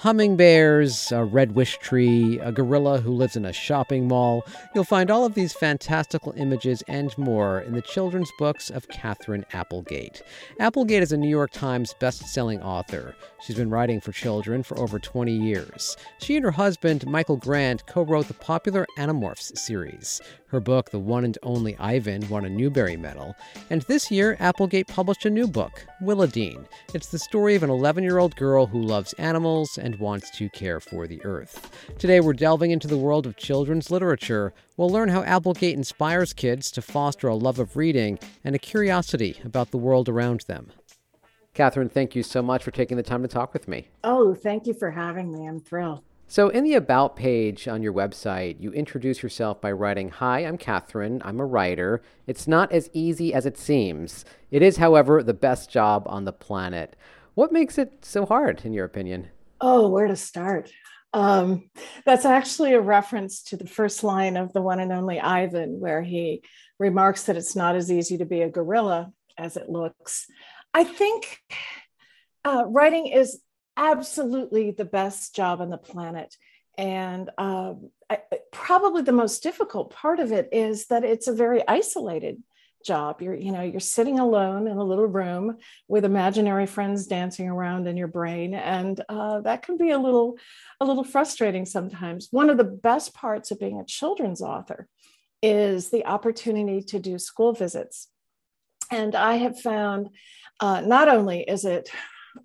hummingbears, a red wish tree, a gorilla who lives in a shopping mall. You'll find all of these fantastical images and more in the children's books of Katherine Applegate. Applegate is a New York Times best-selling author. She's been writing for children for over 20 years. She and her husband, Michael Grant, co-wrote the popular Animorphs series. Her book, The One and Only Ivan, won a Newbery Medal. And this year, Applegate published a new book, Willodeen. It's the story of an 11 year old girl who loves animals and wants to care for the earth. Today, we're delving into the world of children's literature. We'll learn how Applegate inspires kids to foster a love of reading and a curiosity about the world around them. Katherine, thank you so much for taking the time to talk with me. Oh, thank you for having me. I'm thrilled. So, in the About page on your website, you introduce yourself by writing Hi, I'm Katherine. I'm a writer. It's not as easy as it seems. It is, however, the best job on the planet. What makes it so hard, in your opinion? Oh, where to start? Um, that's actually a reference to the first line of the one and only Ivan, where he remarks that it's not as easy to be a gorilla as it looks. I think uh, writing is absolutely the best job on the planet. And um, I, probably the most difficult part of it is that it's a very isolated job. You're, you know, you're sitting alone in a little room with imaginary friends dancing around in your brain, and uh, that can be a little, a little frustrating sometimes. One of the best parts of being a children's author is the opportunity to do school visits, and I have found uh, not only is it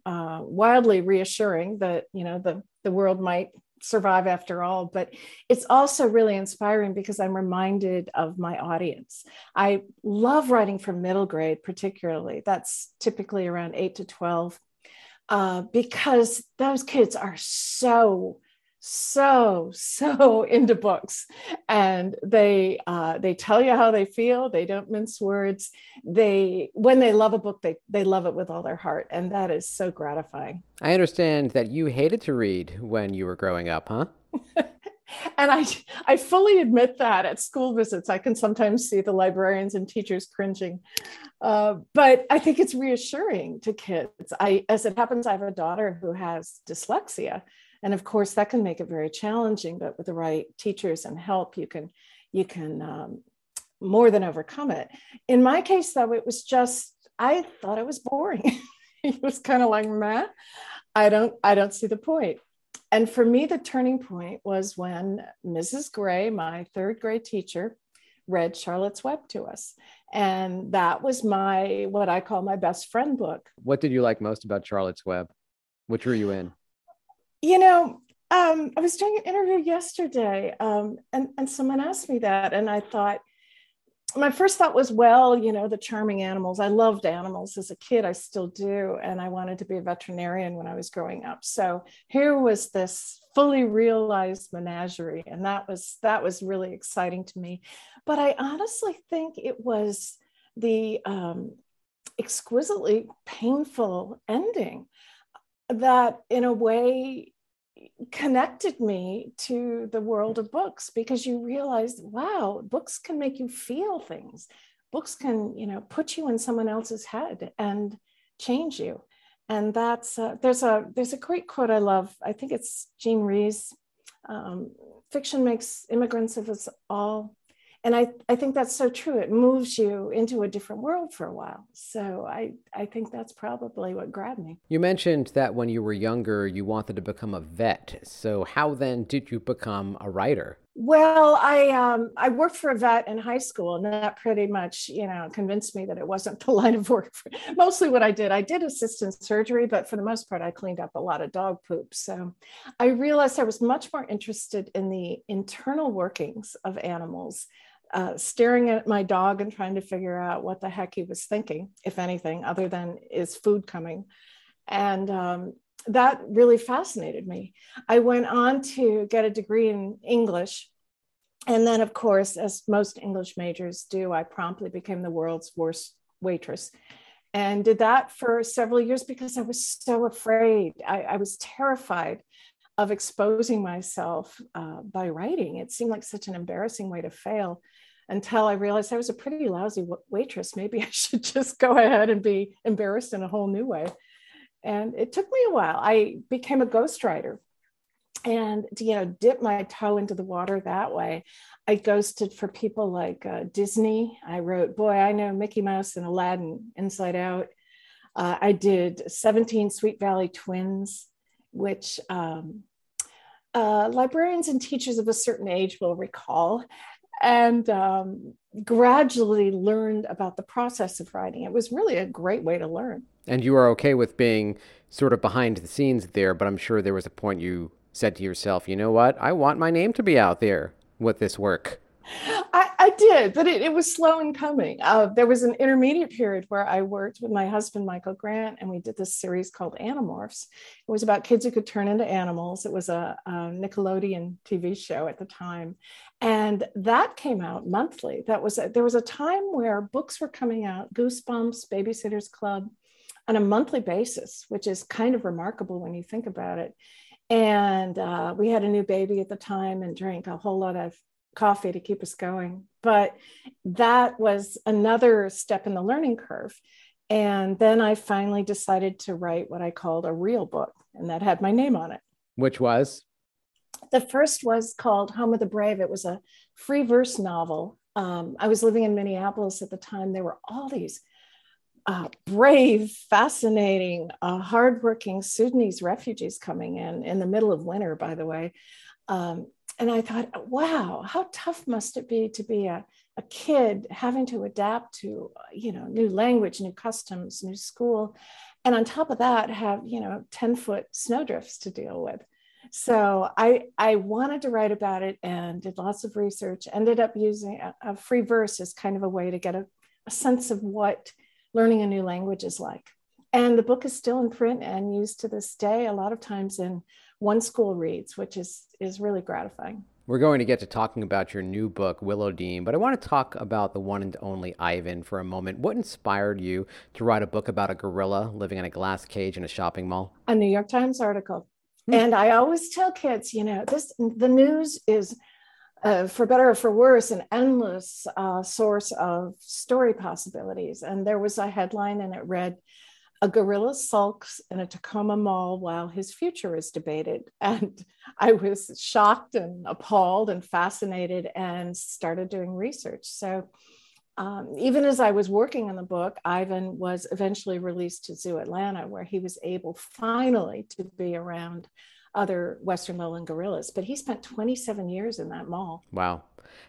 uh, wildly reassuring that you know the the world might survive after all but it's also really inspiring because i'm reminded of my audience. I love writing for middle grade particularly. That's typically around 8 to 12 uh, because those kids are so so so into books and they uh, they tell you how they feel they don't mince words they when they love a book they they love it with all their heart and that is so gratifying i understand that you hated to read when you were growing up huh and I, I fully admit that at school visits, I can sometimes see the librarians and teachers cringing. Uh, but I think it's reassuring to kids. I, as it happens, I have a daughter who has dyslexia, and of course that can make it very challenging but with the right teachers and help you can you can um, more than overcome it. In my case though it was just i thought it was boring. It was kind of like meh i don't i don't see the point. And for me the turning point was when mrs gray my third grade teacher read charlotte's web to us. And that was my what i call my best friend book. What did you like most about charlotte's web? Which were you in you know, um, I was doing an interview yesterday, um, and and someone asked me that, and I thought, my first thought was, well, you know, the charming animals. I loved animals as a kid. I still do, and I wanted to be a veterinarian when I was growing up. So here was this fully realized menagerie, and that was that was really exciting to me. But I honestly think it was the um, exquisitely painful ending that in a way connected me to the world of books because you realize wow books can make you feel things. Books can you know put you in someone else's head and change you. And that's uh, there's a there's a great quote i love. I think it's jean rhys um, fiction makes immigrants of us all and I, I think that's so true. It moves you into a different world for a while. So I, I think that's probably what grabbed me. You mentioned that when you were younger, you wanted to become a vet. So how then did you become a writer? Well, I um, I worked for a vet in high school, and that pretty much you know convinced me that it wasn't the line of work. For, mostly, what I did, I did assistant surgery, but for the most part, I cleaned up a lot of dog poop. So, I realized I was much more interested in the internal workings of animals uh, staring at my dog and trying to figure out what the heck he was thinking, if anything, other than is food coming. And um, that really fascinated me. I went on to get a degree in English. And then, of course, as most English majors do, I promptly became the world's worst waitress and did that for several years because I was so afraid. I, I was terrified of exposing myself uh, by writing. It seemed like such an embarrassing way to fail until I realized I was a pretty lousy waitress. Maybe I should just go ahead and be embarrassed in a whole new way. And it took me a while. I became a ghostwriter and you know dip my toe into the water that way i ghosted for people like uh, disney i wrote boy i know mickey mouse and aladdin inside out uh, i did 17 sweet valley twins which um, uh, librarians and teachers of a certain age will recall and um, gradually learned about the process of writing it was really a great way to learn and you are okay with being sort of behind the scenes there but i'm sure there was a point you said to yourself, you know what? I want my name to be out there with this work. I, I did, but it, it, was slow in coming. Uh, there was an intermediate period where I worked with my husband, Michael Grant, and we did this series called Animorphs. It was about kids who could turn into animals. It was a, a Nickelodeon TV show at the time. And that came out monthly. That was a, there was a time where books were coming out, Goosebumps, Babysitter's Club, on a monthly basis, which is kind of remarkable when you think about it. And uh, we had a new baby at the time and drank a whole lot of coffee to keep us going. But that was another step in the learning curve. And then I finally decided to write what I called a real book, and that had my name on it. Which was? The first was called Home of the Brave. It was a free verse novel. Um, I was living in Minneapolis at the time. There were all these uh, brave, fascinating, uh, hardworking Sudanese refugees coming in in the middle of winter, by the way. Um, and I thought, wow, how tough must it be to be a, a kid having to adapt to, you know, new language, new customs, new school. And on top of that, have, you know, 10 foot snowdrifts to deal with. So I, I wanted to write about it and did lots of research, ended up using a, a free verse as kind of a way to get a, a sense of what learning a new language is like. And the book is still in print and used to this day, a lot of times in one school reads, which is, is really gratifying. We're going to get to talking about your new book, Willodeen, but I want to talk about the one and only Ivan for a moment. What inspired you to write a book about a gorilla living in a glass cage in a shopping mall? A New York Times article. Hmm. And I always tell kids, you know, this the news is uh, for better or for worse, an endless uh, source of story possibilities. And there was a headline, and it read, A gorilla sulks in a Tacoma mall while his future is debated. And I was shocked and appalled and fascinated and started doing research. So, um, even as I was working on the book, Ivan was eventually released to Zoo Atlanta, where he was able finally to be around other Western lowland gorillas. But he spent 27 years in that mall. Wow.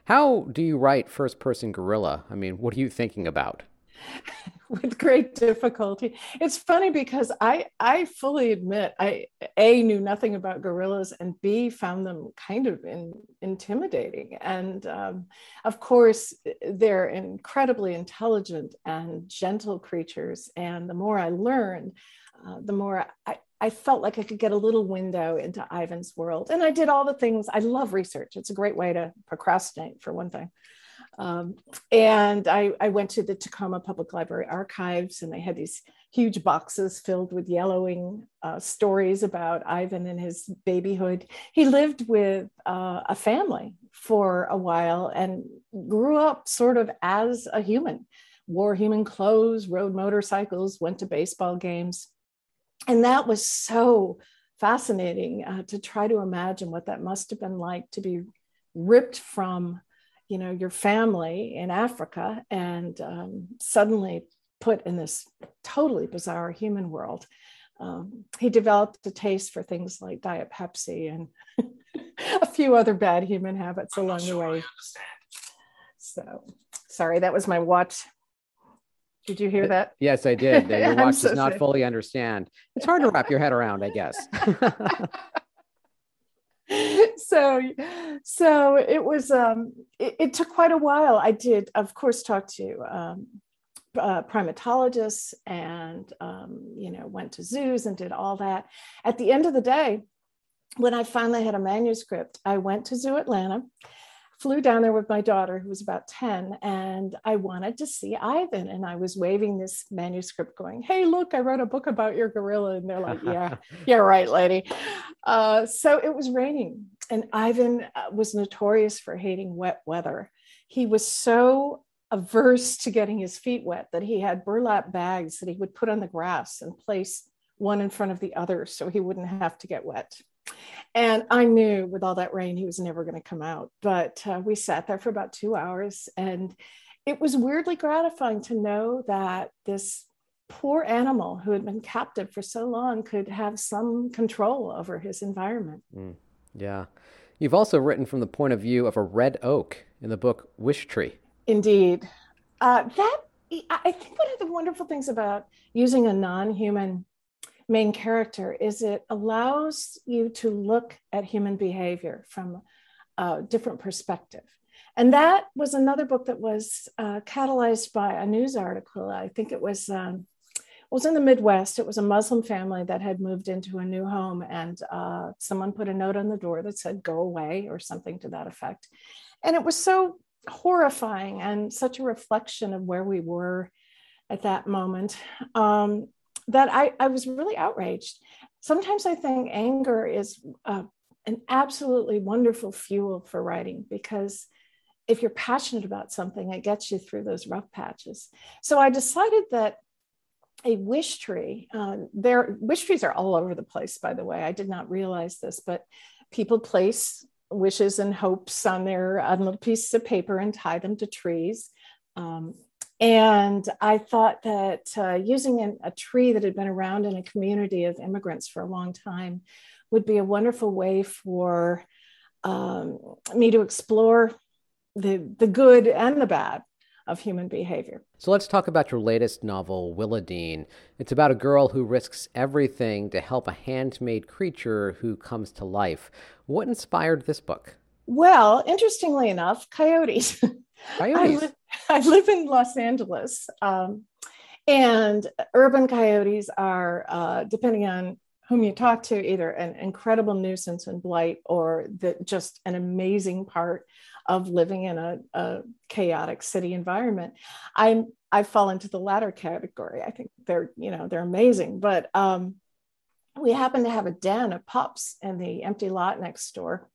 How do you write first person gorilla? I mean, what are you thinking about? with great difficulty. It's funny because I I fully admit I a knew nothing about gorillas and b found them kind of in, intimidating. And um, of course, they're incredibly intelligent and gentle creatures. And the more I learned, uh, the more I, I felt like I could get a little window into Ivan's world. And I did all the things. I love research. It's a great way to procrastinate, for one thing. Um, and I, I, went to the Tacoma Public Library archives, and they had these huge boxes filled with yellowing uh, stories about Ivan and his babyhood. He lived with uh, a family for a while and grew up sort of as a human, wore human clothes, rode motorcycles, went to baseball games and that was so fascinating uh, to try to imagine what that must have been like to be ripped from you know your family in africa and um, suddenly put in this totally bizarre human world um, he developed a taste for things like diet pepsi and a few other bad human habits along the way so sorry that was my watch did you hear that? Yes, I did. Your watch so does not fully understand. It's hard to wrap your head around, I guess. so so it was um it, it, took quite a while. I did of course talk to um uh, primatologists and um, you know went to zoos and did all that. At the end of the day when i finally had a manuscript i went to zoo atlanta flew down there with my daughter, who was about 10, and I wanted to see Ivan. And I was waving this manuscript, going, Hey, look, I wrote a book about your gorilla. And they're like, Yeah, yeah, right, lady. Uh, so it was raining, and Ivan uh, was notorious for hating wet weather. He was so averse to getting his feet wet that he had burlap bags that he would put on the grass and place one in front of the other so he wouldn't have to get wet. And I knew with all that rain, he was never going to come out. But uh, we sat there for about two hours. And it was weirdly gratifying to know that this poor animal who had been captive for so long could have some control over his environment. Mm, yeah. You've also written from the point of view of a red oak in the book Wish Tree. Indeed. Uh, that I think one of the wonderful things about using a non-human main character is it allows you to look at human behavior from a different perspective. And that was another book that was uh, catalyzed by a news article. I think it was um, it was in the Midwest. It was a Muslim family that had moved into a new home, and uh, someone put a note on the door that said "Go away" or something to that effect. And it was so horrifying and such a reflection of where we were at that moment um, that I, I was really outraged. Sometimes I think anger is uh, an absolutely wonderful fuel for writing because if you're passionate about something, it gets you through those rough patches. So I decided that a wish tree, uh, there wish trees are all over the place, by the way. I did not realize this, but people place wishes and hopes on their on little pieces of paper and tie them to trees. Um, and I thought that uh, using an, a tree that had been around in a community of immigrants for a long time would be a wonderful way for um, me to explore the, the good and the bad of human behavior. So let's talk about your latest novel, Willodeen. It's about a girl who risks everything to help a handmade creature who comes to life. What inspired this book? Well, interestingly enough, coyotes. Coyotes. I, I live in Los Angeles, um, and urban coyotes are, uh, depending on whom you talk to, either an incredible nuisance and blight or the, just an amazing part of living in a, a chaotic city environment. I'm I fall into the latter category. I think they're you know they're amazing, but um, we happen to have a den of pups in the empty lot next door.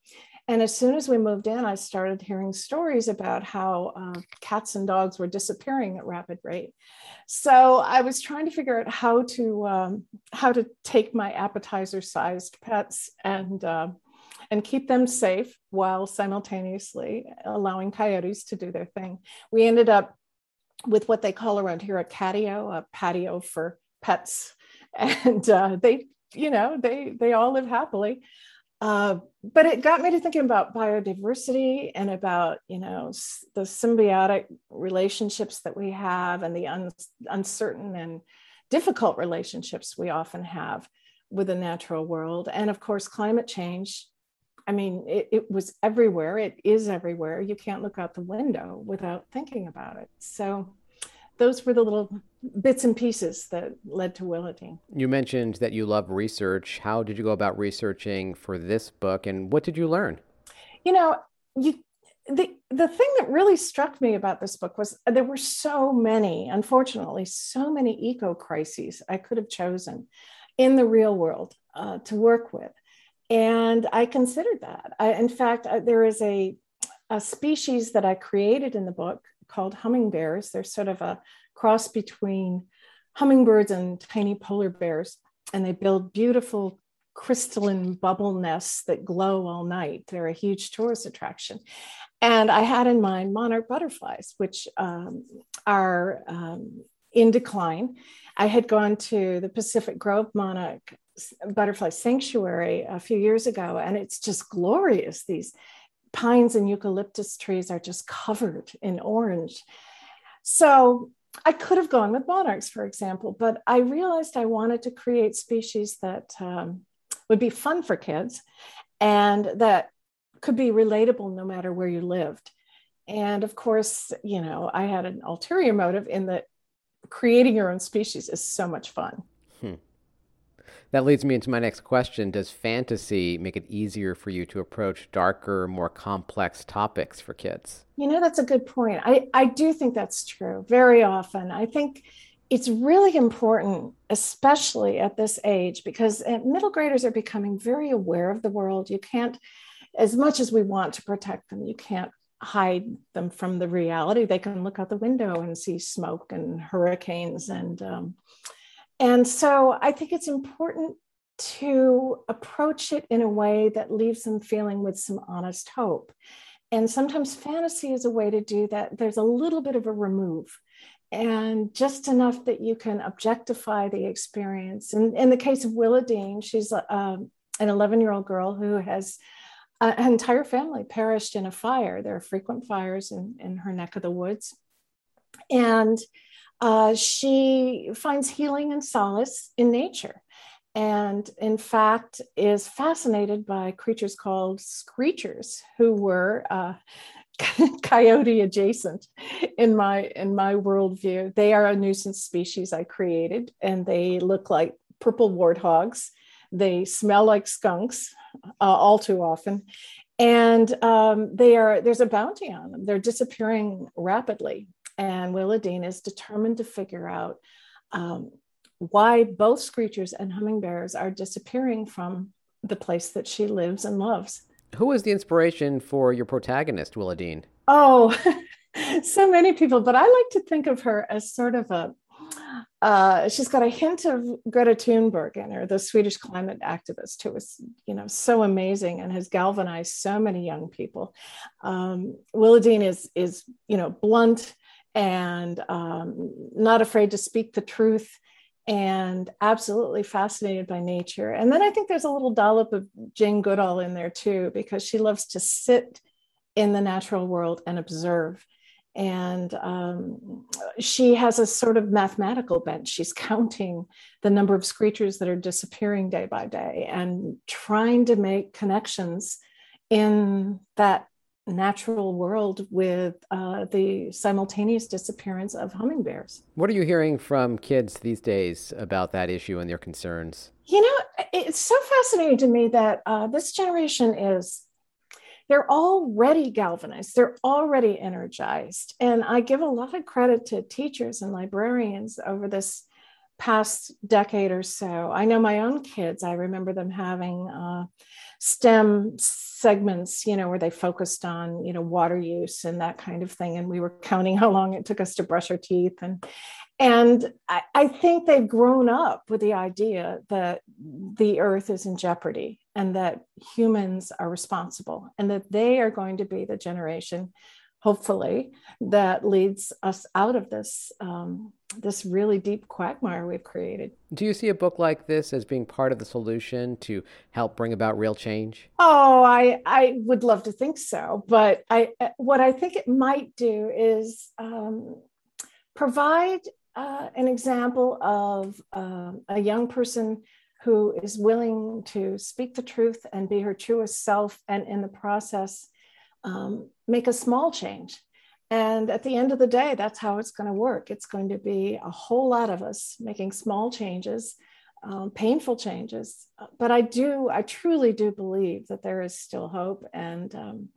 And as soon as we moved in, I started hearing stories about how uh, cats and dogs were disappearing at rapid rate. So I was trying to figure out how to um, how to take my appetizer-sized pets and uh, and keep them safe while simultaneously allowing coyotes to do their thing. We ended up with what they call around here a catio, a patio for pets, and uh, they, you know, they they all live happily. Uh, but it got me to thinking about biodiversity and about you know the symbiotic relationships that we have and the un- uncertain and difficult relationships we often have with the natural world and of course climate change I mean, it, it, was everywhere. It is everywhere. You can't look out the window without thinking about it. So, those were the little bits and pieces that led to Willodeen. You mentioned that you love research. How did you go about researching for this book, and what did you learn? You know, you the the thing that really struck me about this book was there were so many, unfortunately, so many eco crises I could have chosen in the real world uh, to work with and I considered that. I, in fact, I, there is a, a species that I created in the book called hummingbears. They're sort of a cross between hummingbirds and tiny polar bears, and they build beautiful crystalline bubble nests that glow all night. They're a huge tourist attraction. And I had in mind monarch butterflies, which um, are um, in decline. I had gone to the Pacific Grove monarch butterfly sanctuary a few years ago, and it's just glorious. These pines and eucalyptus trees are just covered in orange. So I could have gone with monarchs, for example, but I realized I wanted to create species that um, would be fun for kids and that could be relatable no matter where you lived. And of course, you know, I had an ulterior motive in that creating your own species is so much fun. That leads me into my next question. Does fantasy make it easier for you to approach darker, more complex topics for kids? You know, that's a good point. I, I do think that's true very often. I think it's really important, especially at this age, because uh, middle graders are becoming very aware of the world. You can't, as much as we want to protect them, you can't hide them from the reality. They can look out the window and see smoke and hurricanes and um, And so I think it's important to approach it in a way that leaves them feeling with some honest hope. And sometimes fantasy is a way to do that. There's a little bit of a remove and just enough that you can objectify the experience. And in the case of Willa Willodeen, she's um, an 11 year old girl who has uh, an entire family perished in a fire. There are frequent fires in, in her neck of the woods. And uh, she finds healing and solace in nature. And in fact, is fascinated by creatures called screechers, who were uh, coyote adjacent in my in my worldview. They are a nuisance species I created, and they look like purple warthogs. They smell like skunks uh, all too often, and um, they are there's a bounty on them. They're disappearing rapidly, and Willodeen is determined to figure out um, why both screechers and hummingbears are disappearing from the place that she lives and loves. Who was the inspiration for your protagonist, Willodeen? Oh, so many people, but I like to think of her as sort of a uh, she's got a hint of Greta Thunberg in her, the Swedish climate activist who was, you know, so amazing and has galvanized so many young people. Um, Willodeen is is you know blunt and um, not afraid to speak the truth and absolutely fascinated by nature. And then I think there's a little dollop of Jane Goodall in there too, because she loves to sit in the natural world and observe. And um, she has a sort of mathematical bent. She's counting the number of screechers that are disappearing day by day and trying to make connections in that natural world with uh, the simultaneous disappearance of hummingbears. What are you hearing from kids these days about that issue and their concerns? You know, it's so fascinating to me that uh, this generation is. They're already galvanized. They're already energized. And I give a lot of credit to teachers and librarians over this past decade or so. I know my own kids, I remember them having uh, STEM segments, you know, where they focused on, you know, water use and that kind of thing. And we were counting how long it took us to brush our teeth. And and I, I think they've grown up with the idea that the earth is in jeopardy and that humans are responsible and that they are going to be the generation hopefully that leads us out of this um, this really deep quagmire we've created. Do you see a book like this as being part of the solution to help bring about real change? Oh, I I would love to think so, but I what I think it might do is um, provide uh, an example of uh, a young person who is willing to speak the truth and be her truest self, and in the process um, make a small change. And at the end of the day, that's how it's going to work. It's going to be a whole lot of us making small changes, um, painful changes. But I do, I truly do believe that there is still hope. And um,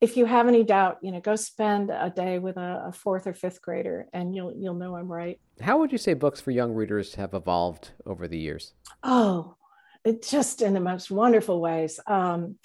if you have any doubt, you know, go spend a day with a, a, fourth or fifth grader, and you'll you'll know I'm right. How would you say books for young readers have evolved over the years? Oh, it just in the most wonderful ways. Um,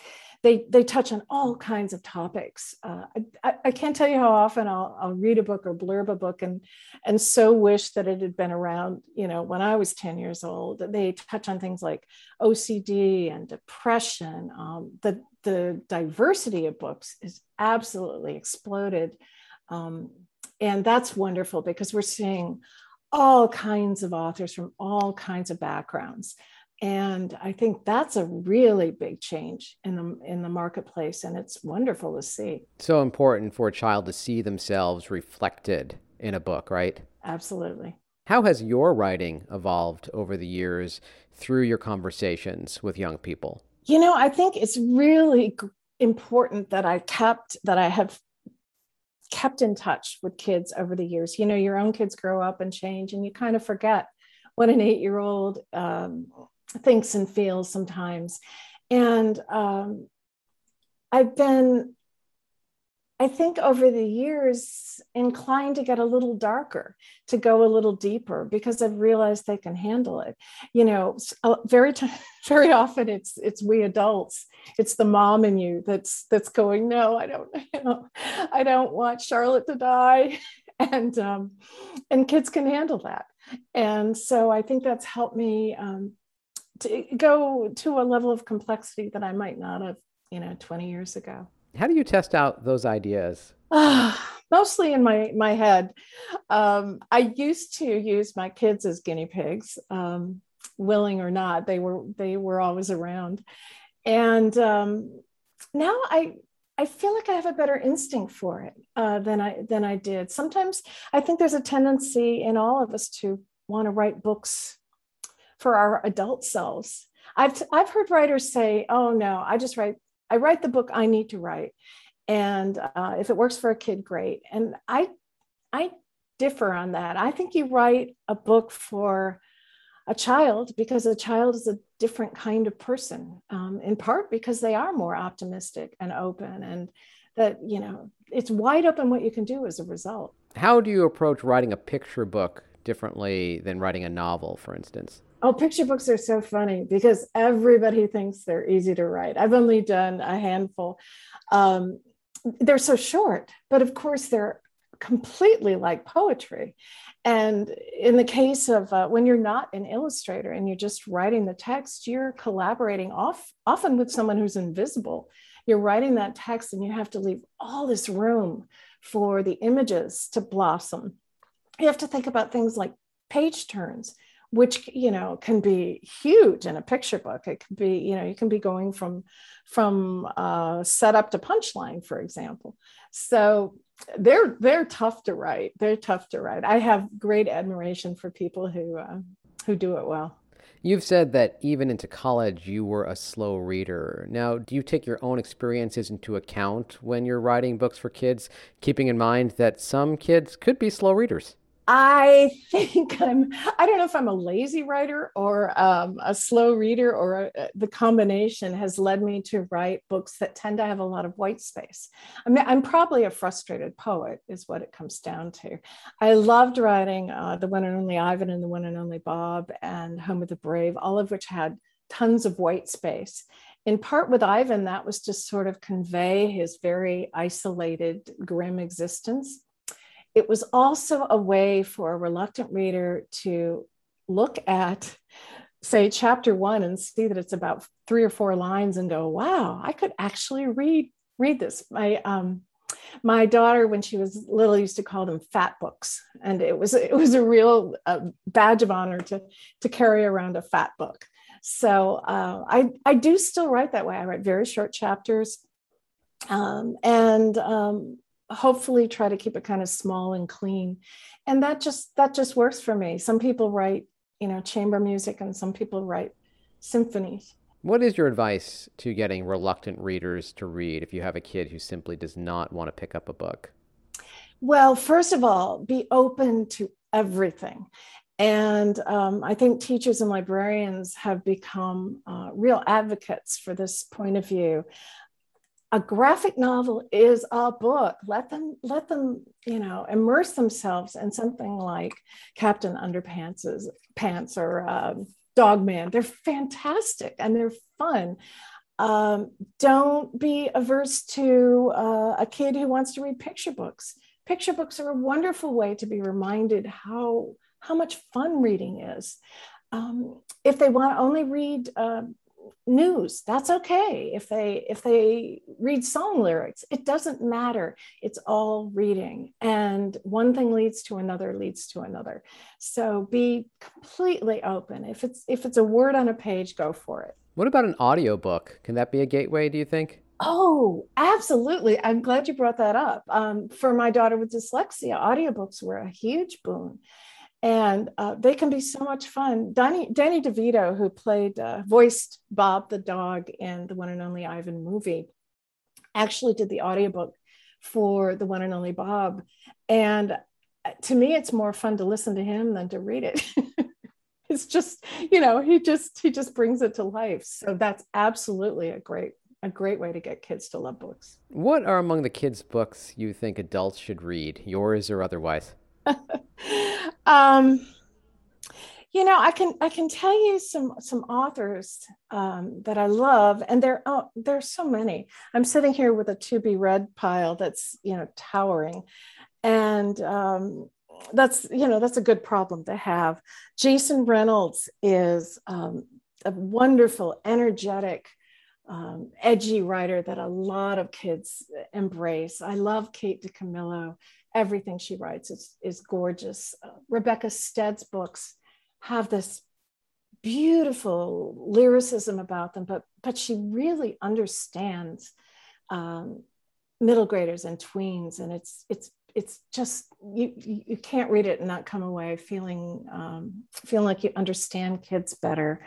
they they touch on all kinds of topics. Uh, I, I, can't tell you how often I'll, I'll read a book or blurb a book and and so wish that it had been around. You know, when I was ten years old, they touch on things like OCD and depression. Um, the the diversity of books is absolutely exploded, um, and that's wonderful because we're seeing all kinds of authors from all kinds of backgrounds and i think that's a really big change in the in the marketplace and it's wonderful to see. So important for a child to see themselves reflected in a book right? Absolutely. How has your writing evolved over the years through your conversations with young people? You know i think it's really important that i kept that i have kept in touch with kids over the years. You know your own kids grow up and change and you kind of forget what an eight year old um, thinks and feels sometimes. And um, I've been, I think, over the years, inclined to get a little darker, to go a little deeper, because I've realized they can handle it. You know, very, t- very often it's it's we adults, it's the mom in you that's that's going, no, I don't, you know, I don't want Charlotte to die, and um, and kids can handle that And so I think that's helped me um, to go to a level of complexity that I might not have, you know, 20 years ago. How do you test out those ideas? mostly in my my head. Um, I used to use my kids as guinea pigs, um, willing or not. They were they were always around, and um, now I I feel like I have a better instinct for it uh, than I than I did. Sometimes I think there's a tendency in all of us to want to write books for our adult selves. I've I've heard writers say, "Oh no, I just write I write the book I need to write, and uh, if it works for a kid, great." And I I differ on that. I think you write a book for a child because a child is a different kind of person um, in part because they are more optimistic and open and that you know it's wide open what you can do as a result how do you approach writing a picture book differently than writing a novel for instance oh picture books are so funny because everybody thinks they're easy to write i've only done a handful um, they're so short but of course they're completely like poetry and in the case of uh, when you're not an illustrator and you're just writing the text, you're collaborating off, often with someone who's invisible. You're writing that text and you have to leave all this room for the images to blossom. You have to think about things like page turns, which you know can be huge in a picture book. It can be, you know, you can be going from from uh, setup to punchline, for example. So they're they're tough to write. They're tough to write. I have great admiration for people who uh, who do it well. You've said that even into college you were a slow reader. Now, do you take your own experiences into account when you're writing books for kids, keeping in mind that some kids could be slow readers? I think I'm, I don't know if I'm a lazy writer or um, a slow reader or a, uh, the combination has led me to write books that tend to have a lot of white space. I mean, I'm probably a frustrated poet, is what it comes down to. I loved writing uh, The One and Only Ivan and The One and Only Bob and Home of the Brave, all of which had tons of white space. In part with Ivan, that was to sort of convey his very isolated, grim existence it was also a way for a reluctant reader to look at say chapter one and see that it's about three or four lines and go wow i could actually read read this. My um my daughter when she was little used to call them fat books. And it was it was a real uh, badge of honor to to carry around a fat book. So uh, i i do still write that way. I write very short chapters. Um, and um, hopefully try to keep it kind of small and clean. And that just that just works for me. Some people write you know chamber music and some people write symphonies. What is your advice to getting reluctant readers to read if you have a kid who simply does not want to pick up a book? Well first of all be open to everything. And um, I think teachers and librarians have become uh, real advocates for this point of view a graphic novel is a book. Let them let them you know immerse themselves in something like captain underpants pants or um, dog man they're fantastic and they're fun. Um, don't be averse to uh, a kid who wants to read picture books. Picture books are a wonderful way to be reminded how how much fun reading is. Um, if they want to only read uh, news. That's okay. If they if they read song lyrics it doesn't matter. It's all reading. And one thing leads to another leads to another. So be completely open. If it's if it's a word on a page go for it. What about an audiobook? Can that be a gateway do you think? Oh, absolutely. I'm glad you brought that up. Um, for my daughter with dyslexia, audiobooks were a huge boon and uh, they can be so much fun. Danny, Danny DeVito, who played, uh, voiced Bob the dog in the one and only Ivan movie, actually did the audiobook for the one and only Bob. And uh, to me, it's more fun to listen to him than to read it. it's just, you know, he just he just brings it to life. So that's absolutely a great a great way to get kids to love books. What are among the kids' books you think adults should read, yours or otherwise? um, you know, I can I can tell you some some authors um, that I love, and there oh, there's so many. I'm sitting here with a to be read pile that's you know towering, and um, that's you know that's a good problem to have. Jason Reynolds is um, a wonderful, energetic, um, edgy writer that a lot of kids embrace. I love Kate DiCamillo. Everything she writes is, is gorgeous. Uh, Rebecca Stead's books have this beautiful lyricism about them, but but she really understands um, middle graders and tweens, and it's it's it's just you you can't read it and not come away feeling um, feeling like you understand kids better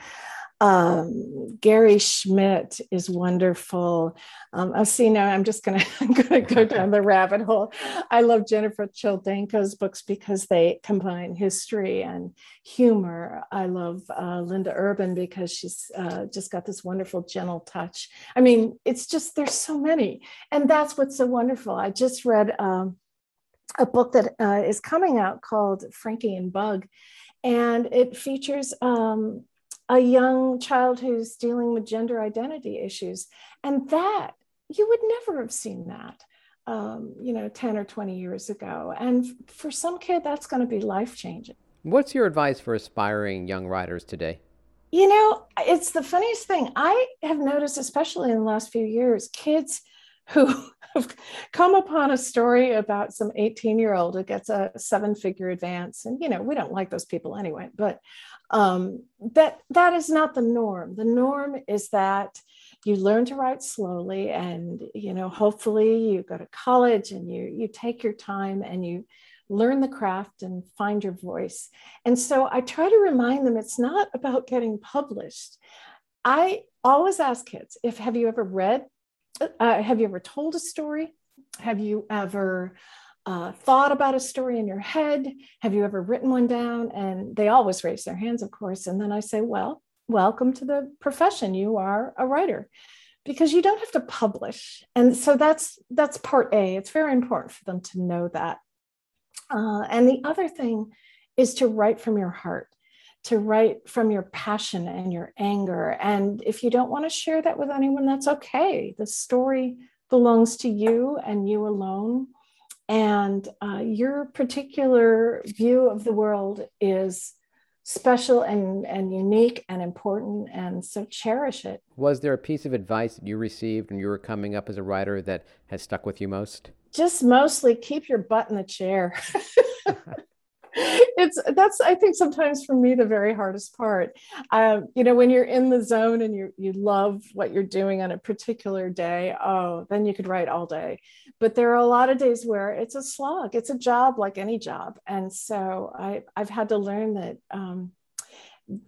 um, Gary Schmidt is wonderful. Um, I'll see now. I'm just gonna I'm gonna go down the rabbit hole. I love Jennifer Choldenko's books because they combine history and humor. I love uh, Linda Urban because she's uh, just got this wonderful gentle touch. I mean, it's just there's so many, and that's what's so wonderful. I just read um, a book that uh, is coming out called Frankie and Bug, and it features um, a young child who's dealing with gender identity issues. And that, you would never have seen that, um, you know, 10 or 20 years ago. And for some kid, that's going to be life changing. What's your advice for aspiring young writers today? You know, it's the funniest thing. I have noticed, especially in the last few years, kids who have come upon a story about some 18 year old who gets a seven figure advance. And, you know, we don't like those people anyway, but um, that that is not the norm. The norm is that you learn to write slowly and, you know, hopefully you go to college and you, you take your time and you learn the craft and find your voice. And so I try to remind them it's not about getting published. I always ask kids if have you ever read uh, have you ever told a story? Have you ever uh, thought about a story in your head? Have you ever written one down? And they always raise their hands, of course. And then I say, well, welcome to the profession. You are a writer because you don't have to publish. And so that's that's part A. It's very important for them to know that. Uh, and the other thing is to write from your heart to write from your passion and your anger. And if you don't want to share that with anyone, that's okay. The story belongs to you and you alone. And uh, your particular view of the world is special and, and unique and important. And so cherish it. Was there a piece of advice that you received when you were coming up as a writer that has stuck with you most? Just mostly keep your butt in the chair. it's that's i think sometimes for me the very hardest part. Um, you know when you're in the zone and you you love what you're doing on a particular day oh then you could write all day. But there are a lot of days where it's a slog. It's a job like any job. And so i i've had to learn that um,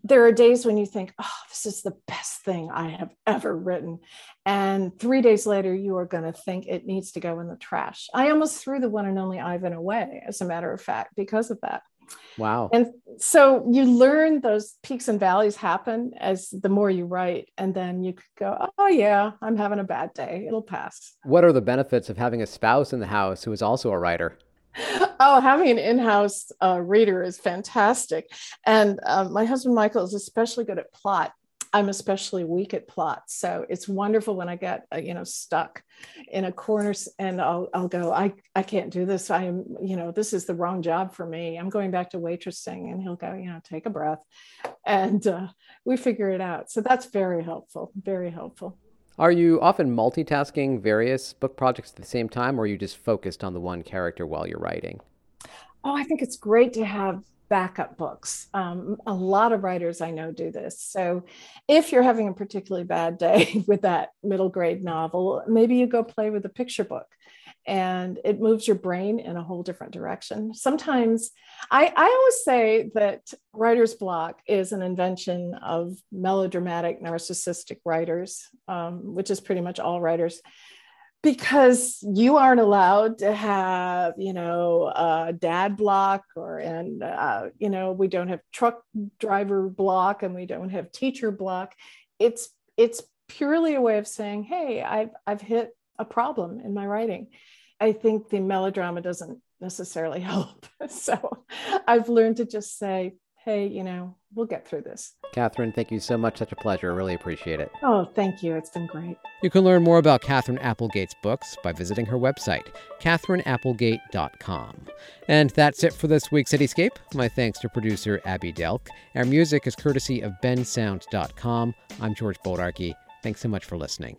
there are days when you think, oh, this is the best thing I have ever written. And three days later, you are going to think it needs to go in the trash. I almost threw the one and only Ivan away, as a matter of fact, because of that. Wow. And so you learn those peaks and valleys happen as the more you write. And then you could go, oh, yeah, I'm having a bad day. It'll pass. What are the benefits of having a spouse in the house who is also a writer? Oh, having an in-house uh, reader is fantastic. And um, my husband Michael is especially good at plot. I'm especially weak at plot, so it's wonderful when I get uh, you know stuck in a corner and I'll I'll go I I can't do this. I am you know this is the wrong job for me. I'm going back to waitressing, and he'll go you know take a breath, and uh, we figure it out. So that's very helpful, very helpful. Are you often multitasking various book projects at the same time, or are you just focused on the one character while you're writing? Oh, I think it's great to have backup books. Um, a lot of writers I know do this. So if you're having a particularly bad day with that middle grade novel, maybe you go play with a picture book and it moves your brain in a whole different direction. Sometimes I, I always say that writer's block is an invention of melodramatic narcissistic writers, um, which is pretty much all writers because you aren't allowed to have you know a dad block or and uh, you know we don't have truck driver block and we don't have teacher block it's it's purely a way of saying hey i've i've hit a problem in my writing i think the melodrama doesn't necessarily help so i've learned to just say hey, you know, we'll get through this. Katherine, thank you so much. Such a pleasure. I really appreciate it. Oh, thank you. It's been great. You can learn more about Katherine Applegate's books by visiting her website, katherineapplegate.com. And that's it for this week's Cityscape. My thanks to producer Abby Delk. Our music is courtesy of bensound.com. I'm George Bodarky. Thanks so much for listening.